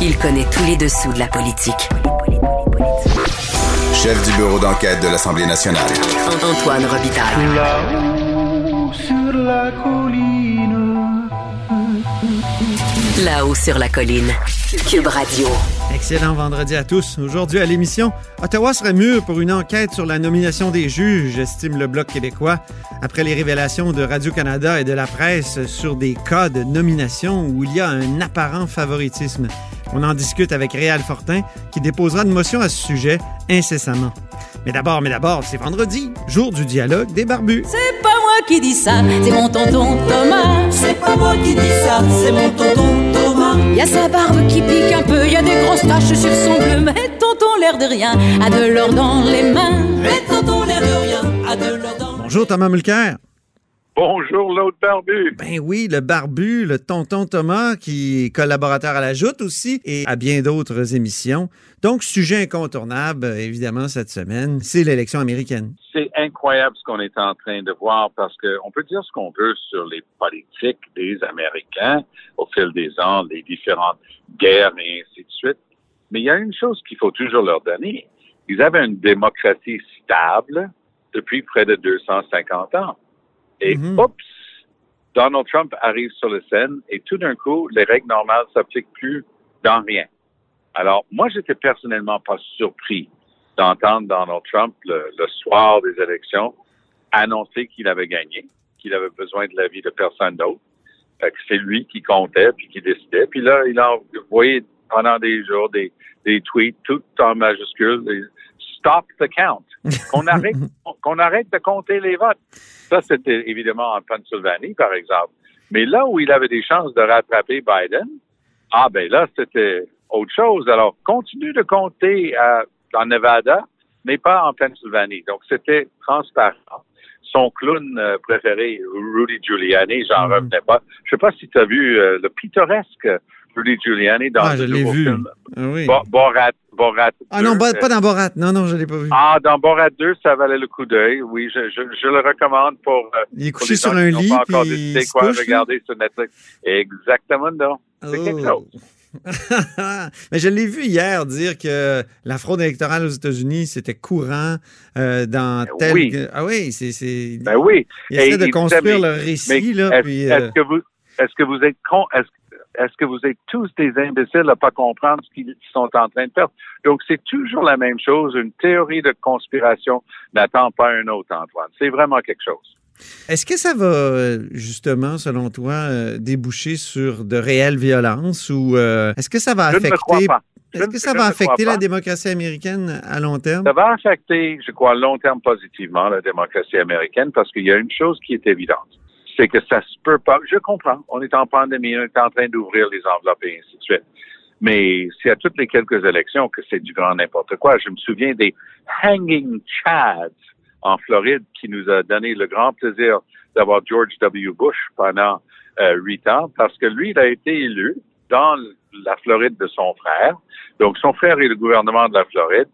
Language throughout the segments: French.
Il connaît tous les dessous de la politique. Chef du bureau d'enquête de l'Assemblée nationale. Antoine Robitaille. Là-haut sur la colline. Là-haut sur la colline. Cube Radio. Excellent vendredi à tous. Aujourd'hui à l'émission, Ottawa serait mûr pour une enquête sur la nomination des juges, estime le Bloc québécois, après les révélations de Radio-Canada et de la presse sur des cas de nomination où il y a un apparent favoritisme. On en discute avec Réal Fortin, qui déposera une motion à ce sujet incessamment. Mais d'abord, mais d'abord, c'est vendredi, jour du dialogue des barbus. C'est pas moi qui dis ça, c'est mon tonton Thomas. C'est pas moi qui dis ça, c'est mon tonton Thomas. Y a sa barbe qui pique un peu, y a des grosses taches sur son bleu, mais tonton l'air de rien, a de l'or dans les mains. Mais tonton l'air de rien, a de l'or dans les mains. Bonjour Thomas Mulcair. Bonjour, l'autre barbu. Ben oui, le barbu, le tonton Thomas, qui est collaborateur à la Joute aussi et à bien d'autres émissions. Donc, sujet incontournable, évidemment, cette semaine, c'est l'élection américaine. C'est incroyable ce qu'on est en train de voir parce qu'on peut dire ce qu'on veut sur les politiques des Américains au fil des ans, les différentes guerres et ainsi de suite. Mais il y a une chose qu'il faut toujours leur donner. Ils avaient une démocratie stable depuis près de 250 ans. Et Mhm. oups, Donald Trump arrive sur la scène et tout d'un coup, les règles normales s'appliquent plus dans rien. Alors, moi, j'étais personnellement pas surpris d'entendre Donald Trump le, le soir des élections annoncer qu'il avait gagné, qu'il avait besoin de l'avis de personne d'autre, Fait que c'est lui qui comptait puis qui décidait. Puis là, il a envoyé pendant des jours des, des tweets tout en majuscules. Stop the count. Qu'on arrête, qu'on arrête de compter les votes. Ça, c'était évidemment en Pennsylvanie, par exemple. Mais là où il avait des chances de rattraper Biden, ah ben là, c'était autre chose. Alors, continue de compter à, en Nevada, mais pas en Pennsylvanie. Donc, c'était transparent. Son clown euh, préféré, Rudy Giuliani, j'en Mhm. revenais pas. Je sais pas si tu as vu euh, le pittoresque Rudy Giuliani dans Ah, je le l'ai vu. film Ah oui. Bo- Borat. Borat Ah non, 2. pas, dans Borat. Non, non, je l'ai pas vu. Ah, dans Borat 2, ça valait le coup d'œil. Oui, je, je, je le recommande pour. euh, Il est couché sur un lit, pas encore décidé il quoi couche, regarder sur Netflix. Exactement, non. C'est quelque Oh. chose. Mais je l'ai vu hier dire que la fraude électorale aux États-Unis, c'était courant euh, dans Ben tel... oui. que- Ah oui, c'est... Ben oui. Ils essaient Et de il construire mais- récit, est-ce, euh, que vous, est-ce que vous êtes con, est-ce, est-ce que vous êtes tous des imbéciles à pas comprendre ce qu'ils sont en train de faire? Donc, c'est toujours la même chose. Une théorie de conspiration n'attend pas un autre, Antoine. C'est vraiment quelque chose. Est-ce que ça va, justement, selon toi, euh, déboucher sur de réelles violences ou euh, est-ce que ça va Je ne crois pas. Est-ce que ça va affecter la démocratie américaine à long terme? Ça va affecter, je crois, à long terme positivement la démocratie américaine parce qu'il y a une chose qui est évidente. C'est que ça se peut pas. Je comprends. On est en pandémie, on est en train d'ouvrir les enveloppes et ainsi de suite. Mais c'est à toutes les quelques élections que c'est du grand n'importe quoi. Je me souviens des Hanging Chads en Floride qui nous a donné le grand plaisir d'avoir George W. Bush pendant euh, huit ans parce que lui, il a été élu dans la Floride de son frère. Donc, son frère est le gouvernement de la Floride.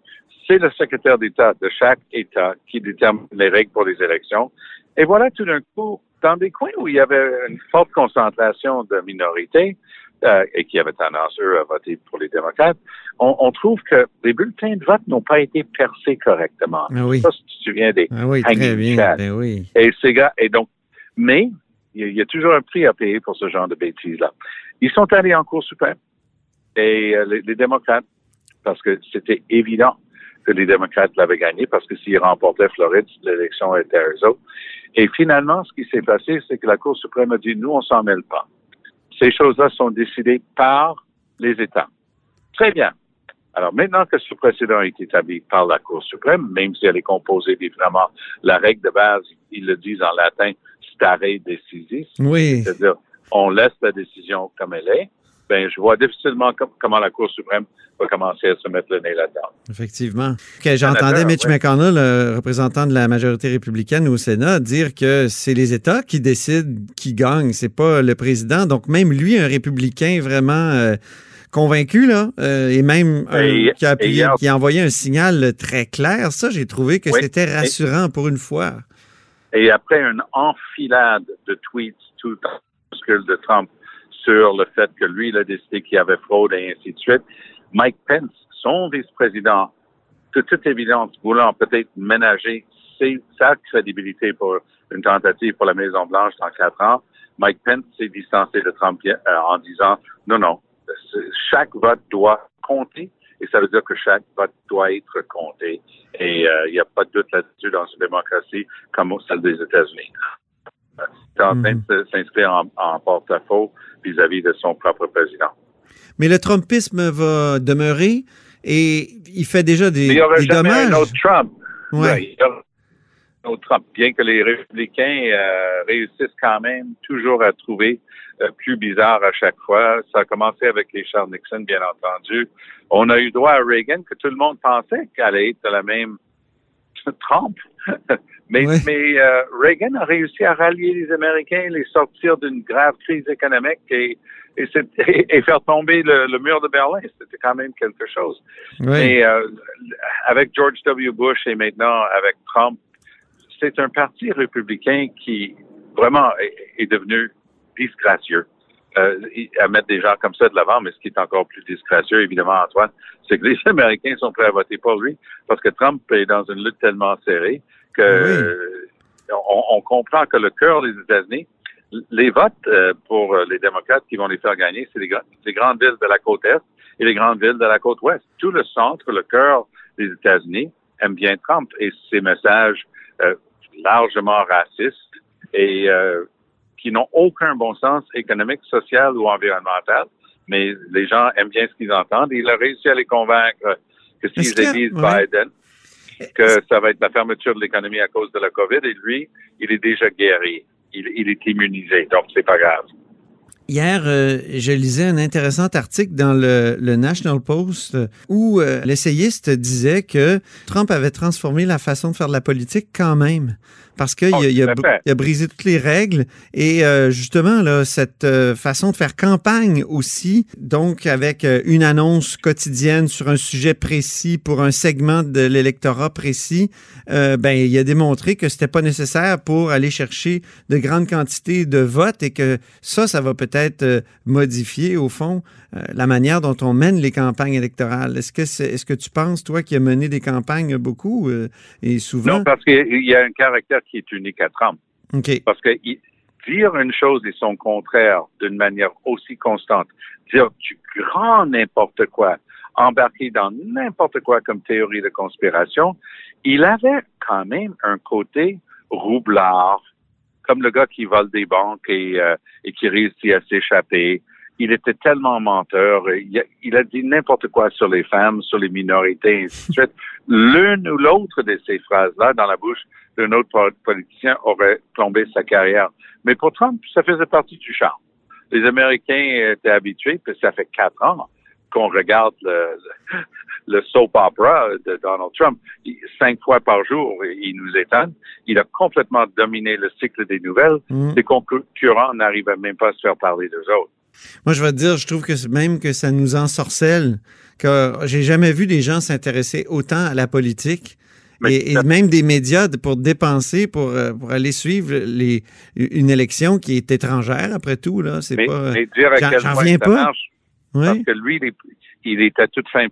C'est le secrétaire d'État de chaque État qui détermine les règles pour les élections. Et voilà, tout d'un coup, dans des coins où il y avait une forte concentration de minorités euh, et qui avaient tendance, eux, à voter pour les démocrates, on, on trouve que les bulletins de vote n'ont pas été percés correctement. Ah oui. Ça, si tu te souviens des Ah oui, très bien. Ben oui. et ces gars, et donc, mais il y, a- il y a toujours un prix à payer pour ce genre de bêtises-là. Ils sont allés en Cour suprême et euh, les, les démocrates, parce que c'était évident que les démocrates l'avaient gagné, parce que s'ils remportaient Floride, l'élection était à eux autres. Et finalement, ce qui s'est passé, c'est que la Cour suprême a dit, nous, on s'en mêle pas. Ces choses-là sont décidées par les États. Très bien. Alors maintenant que ce précédent est établi par la Cour suprême, même si elle est composée évidemment, la règle de base, ils le disent en latin, stare decisis, Oui. c'est-à-dire on laisse la décision comme elle est, ben je vois difficilement com- comment la Cour suprême va commencer à se mettre le nez là-dedans. Effectivement. J'entendais Mitch ouais. McConnell, le représentant de la majorité républicaine au Sénat, dire que c'est les États qui décident qui gagne, c'est pas le président. Donc même lui, un républicain vraiment euh, convaincu là, euh, et même Et- qui a et appuyé- hier- qui a envoyé un signal très clair. Ça, j'ai trouvé que Oui. c'était rassurant pour une fois. Et après une enfilade de tweets tout en minuscule de Trump sur le fait que lui, il a décidé qu'il y avait fraude et ainsi de suite. Mike Pence, son vice-président, de toute évidence, voulant peut-être ménager sa crédibilité pour une tentative pour la Maison-Blanche dans quatre ans, Mike Pence s'est distancé de Trump euh, en disant non, non, chaque vote doit compter et ça veut dire que chaque vote doit être compté. Et euh, il n'y a pas de doute là-dessus dans une démocratie comme celle des États-Unis. C'est en train de mhm. s'inscrire en, porte-à-faux vis-à-vis de son propre président. Mais le Trumpisme va demeurer et il fait déjà des, il y des dommages. Un autre Trump. Ouais. Trump, bien que les républicains euh, réussissent quand même toujours à trouver euh, plus bizarre à chaque fois. Ça a commencé avec Charles Nixon, bien entendu. On a eu droit à Reagan que tout le monde pensait qu'elle allait être de la même Trump. Mais mais euh, Reagan a réussi à rallier les Américains, les sortir d'une grave crise économique et et, et, faire tomber le, mur de Berlin. C'était quand même quelque chose. Mais avec George W. Bush et maintenant avec Trump, c'est un parti républicain qui vraiment est, devenu disgracieux. Euh, à mettre des gens comme ça de l'avant, mais ce qui est encore plus disgracieux, évidemment, Antoine, c'est que les Américains sont prêts à voter pour lui parce que Trump est dans une lutte tellement serrée que on, comprend que le cœur des États-Unis, les votes euh, pour les démocrates qui vont les faire gagner, c'est les, les, grandes villes de la côte est et les grandes villes de la côte ouest. Tout le centre, le cœur des États-Unis aime bien Trump et ses messages euh, largement racistes et euh, qui n'ont aucun bon sens économique, social ou environnemental. Mais les gens aiment bien ce qu'ils entendent. Il a réussi à les convaincre que s'ils élisent Biden, que ça va être la fermeture de l'économie à cause de la COVID. Et lui, il est déjà guéri. Il, il est immunisé. Donc, c'est pas grave. Hier, euh, je lisais un intéressant article dans le, National Post où euh, l'essayiste disait que Trump avait transformé la façon de faire de la politique quand même. Parce qu'il oh, a, a, brisé toutes les règles et euh, justement là, cette euh, façon de faire campagne aussi, donc avec euh, une annonce quotidienne sur un sujet précis pour un segment de l'électorat précis, ben il a démontré que c'était pas nécessaire pour aller chercher de grandes quantités de votes et que ça, ça va peut-être modifier au fond la manière dont on mène les campagnes électorales. Est-ce que est-ce que tu penses toi qui as mené des campagnes beaucoup et souvent? Non, parce qu'il y a un caractère qui est unique à Trump. Parce que dire une chose et son contraire d'une manière aussi constante, dire du grand n'importe quoi, embarquer dans n'importe quoi comme théorie de conspiration, il avait quand même un côté roublard, comme le gars qui vole des banques et, euh, et qui réussit à s'échapper. Il était tellement menteur. Il a dit n'importe quoi sur les femmes, sur les minorités, ainsi de suite. L'une ou l'autre de ces phrases-là dans la bouche d'un autre politicien aurait plombé sa carrière. Mais pour Trump, ça faisait partie du charme. Les Américains étaient habitués, puis ça fait quatre ans qu'on regarde le, le, soap opera de Donald Trump. Cinq fois par jour, il nous étonne. Il a complètement dominé le cycle des nouvelles. Mm. Les concurrents n'arrivaient même pas à se faire parler d'eux autres. Moi, je vais te dire, je trouve que même que ça nous ensorcelle, que j'ai jamais vu des gens s'intéresser autant à la politique et, même des médias pour dépenser, pour, euh, pour aller suivre les, une élection qui est étrangère, après tout. Là. C'est pas, à quel point ça pas. Parce que lui, il est, il est à toute fin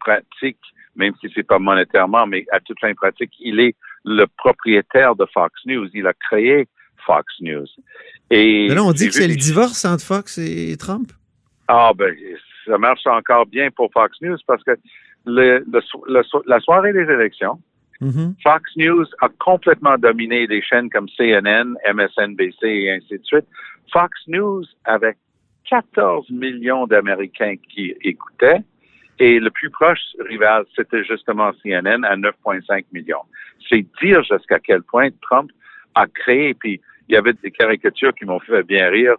pratique, même si c'est pas monétairement, mais à toute fin pratique, il est le propriétaire de Fox News. Il a créé Fox News. Et mais là, on dit que c'est le divorce entre Fox et Trump. Ah, ben, ça marche encore bien pour Fox News parce que le, la soirée des élections, Mm-hmm. Fox News a complètement dominé des chaînes comme CNN, MSNBC et ainsi de suite. Fox News avait 14 millions d'Américains qui écoutaient et le plus proche rival, c'était justement CNN à 9,5 millions. C'est dire jusqu'à quel point Trump a créé, puis il y avait des caricatures qui m'ont fait bien rire,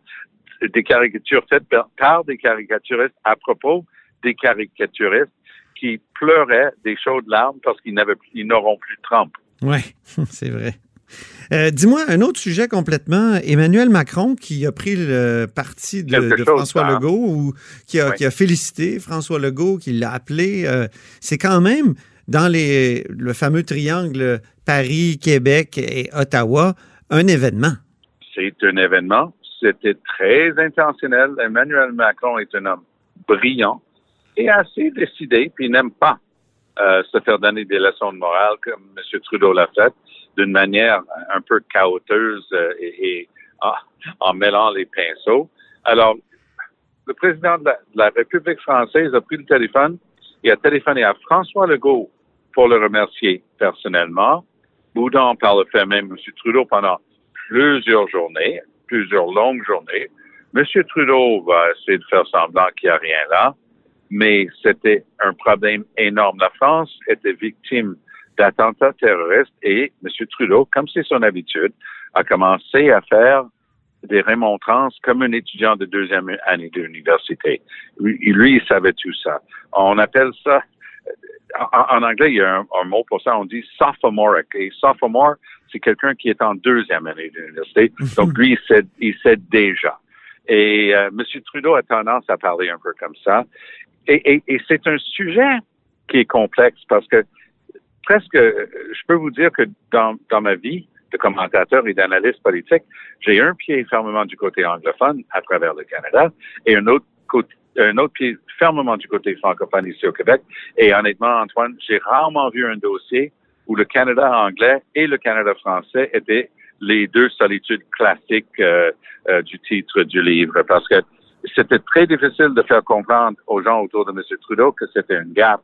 des caricatures faites par des caricaturistes à propos des caricaturistes qui pleuraient des chaudes larmes parce qu'ils n'auront plus Trump. Oui, c'est vrai. Euh, dis-moi un autre sujet complètement. Emmanuel Macron qui a pris le parti de, François Legault ou qui a, qui a, félicité François Legault, qui l'a appelé. Euh, c'est quand même dans les, le fameux triangle Paris, Québec et Ottawa un événement. C'est un événement. c'était très intentionnel. Emmanuel Macron est un homme brillant et assez décidé, puis il n'aime pas euh, se faire donner des leçons de morale comme M. Trudeau l'a fait, d'une manière un peu chaoteuse et, en, mêlant les pinceaux. Alors, le président de la, de la, République française a pris le téléphone et a téléphoné à François Legault pour le remercier personnellement. Boudon, par le fait même, M. Trudeau, pendant plusieurs journées, plusieurs longues journées. M. Trudeau va essayer de faire semblant qu'il n'y a rien là, mais c'était un problème énorme. La France était victime d'attentats terroristes et M. Trudeau, comme c'est son habitude, a commencé à faire des remontrances comme un étudiant de deuxième année de l'université. Lui, il savait tout ça. On appelle ça, en, anglais, il y a un, mot pour ça, on dit sophomoric. Et sophomore, c'est quelqu'un qui est en deuxième année de l'université. Donc, lui, il sait, il sait déjà. Et euh, M. Trudeau a tendance à parler un peu comme ça. Et, et, et c'est un sujet qui est complexe parce que presque, je peux vous dire que dans, ma vie de commentateur et d'analyste politique, j'ai un pied fermement du côté anglophone à travers le Canada et un autre côté un autre pied fermement du côté francophone ici au Québec. Et honnêtement, Antoine, j'ai rarement vu un dossier où le Canada anglais et le Canada français étaient les deux solitudes classiques euh, euh, du titre du livre, parce que c'était très difficile de faire comprendre aux gens autour de M. Trudeau que c'était une gaffe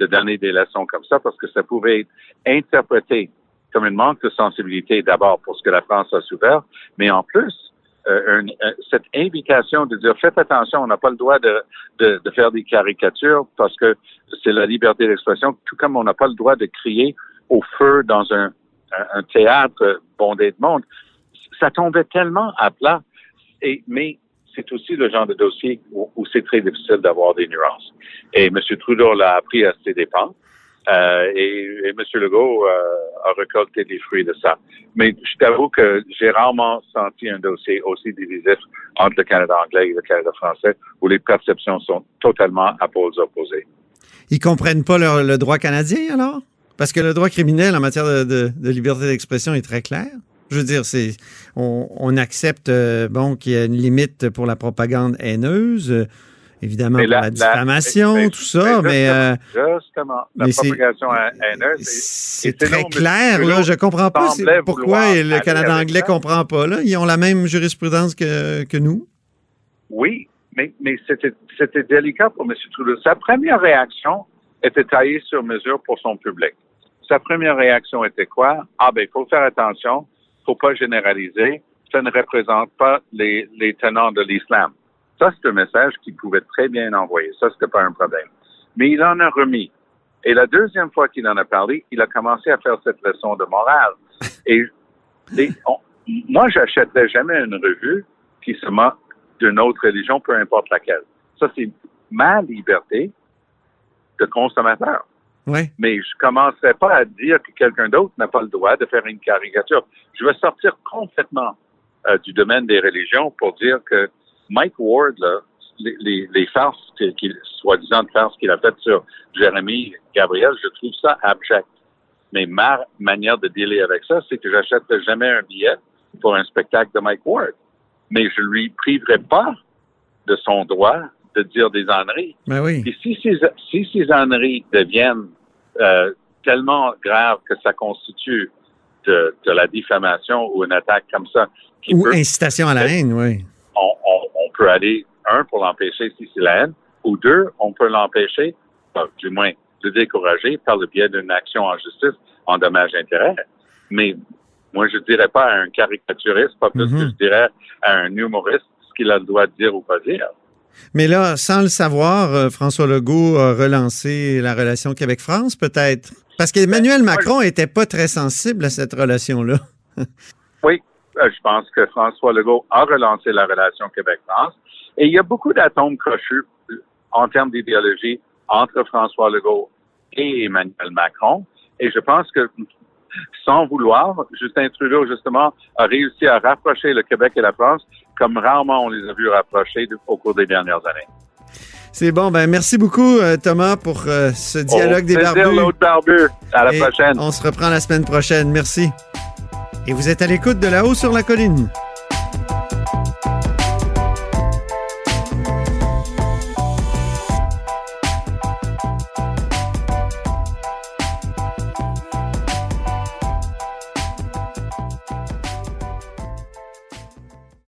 de donner des leçons comme ça parce que ça pouvait être interprété comme une manque de sensibilité d'abord pour ce que la France a souffert, mais en plus, euh, euh, cette invitation de dire faites attention, on n'a pas le droit de, de, de, faire des caricatures parce que c'est la liberté d'expression, tout comme on n'a pas le droit de crier au feu dans un, un théâtre bondé de monde. Ça tombait tellement à plat. Et, mais c'est aussi le genre de dossier où, c'est très difficile d'avoir des nuances. Et M. Trudeau l'a appris à ses dépens. Euh, et, M. Legault euh, a récolté des fruits de ça. Mais je t'avoue que j'ai rarement senti un dossier aussi divisif entre le Canada anglais et le Canada français où les perceptions sont totalement à pôles opposés. Ils comprennent pas le, droit canadien alors? Parce que le droit criminel en matière de, de liberté d'expression est très clair. Je veux dire, c'est on, on accepte euh, bon qu'il y a une limite pour la propagande haineuse, euh, évidemment pour la, diffamation, tout ça, mais euh, justement, la propagation haineuse, c'est très clair. Là, je comprends pas pourquoi le Canada anglais ne comprend pas. Là, ils ont la même jurisprudence que, que nous. Oui, mais, mais c'était délicat pour M. Trudeau. Sa première réaction était taillée sur mesure pour son public. Sa première réaction était quoi? Ah ben, il faut faire attention faut pas généraliser, ça ne représente pas les, les tenants de l'islam. Ça, c'est un message qu'il pouvait très bien envoyer. Ça, c'était pas un problème. Mais il en a remis. Et la deuxième fois qu'il en a parlé, il a commencé à faire cette leçon de morale. Et, moi, j'achèterais jamais une revue qui se moque d'une autre religion, peu importe laquelle. Ça, c'est ma liberté de consommateur. Ouais. Mais je commencerai pas à dire que quelqu'un d'autre n'a pas le droit de faire une caricature. Je vais sortir complètement euh, du domaine des religions pour dire que Mike Ward, là, les, les, les farces, soi-disant farces qu'il a faites sur Jérémy Gabriel, je trouve ça abject. Mais ma manière de dealer avec ça, c'est que j'achèterai jamais un billet pour un spectacle de Mike Ward. Mais je lui priverai pas de son droit de dire des âneries. Ben oui. Et si ces, si ces âneries deviennent euh, tellement graves que ça constitue de, de, la diffamation ou une attaque comme ça. Qui ou incitation à la haine, oui. On, on, on, peut aller, un, pour l'empêcher si c'est la haine, ou deux, on peut l'empêcher, du moins le décourager par le biais d'une action en justice en dommage-intérêt. Mais moi, je dirais pas à un caricaturiste, pas plus que mm-hmm. je dirais à un humoriste ce qu'il a le droit de dire ou pas dire. Mais là, sans le savoir, euh, François Legault a relancé la relation Québec-France, peut-être. Parce qu'Emmanuel ben, Macron n'était pas très sensible à cette relation-là. oui, euh, je pense que François Legault a relancé la relation Québec-France. Et il y a beaucoup d'atomes crochus euh, en termes d'idéologie entre François Legault et Emmanuel Macron. Et je pense que sans vouloir, Justin Trudeau, justement, a réussi à rapprocher le Québec et la France comme rarement on les a vus rapprocher au cours des dernières années. C'est bon. Ben, merci beaucoup, euh, Thomas, pour euh, ce dialogue des barbus. l'autre barbu. À la prochaine. On se reprend la semaine prochaine. Merci. Et vous êtes à l'écoute de là-haut sur la colline.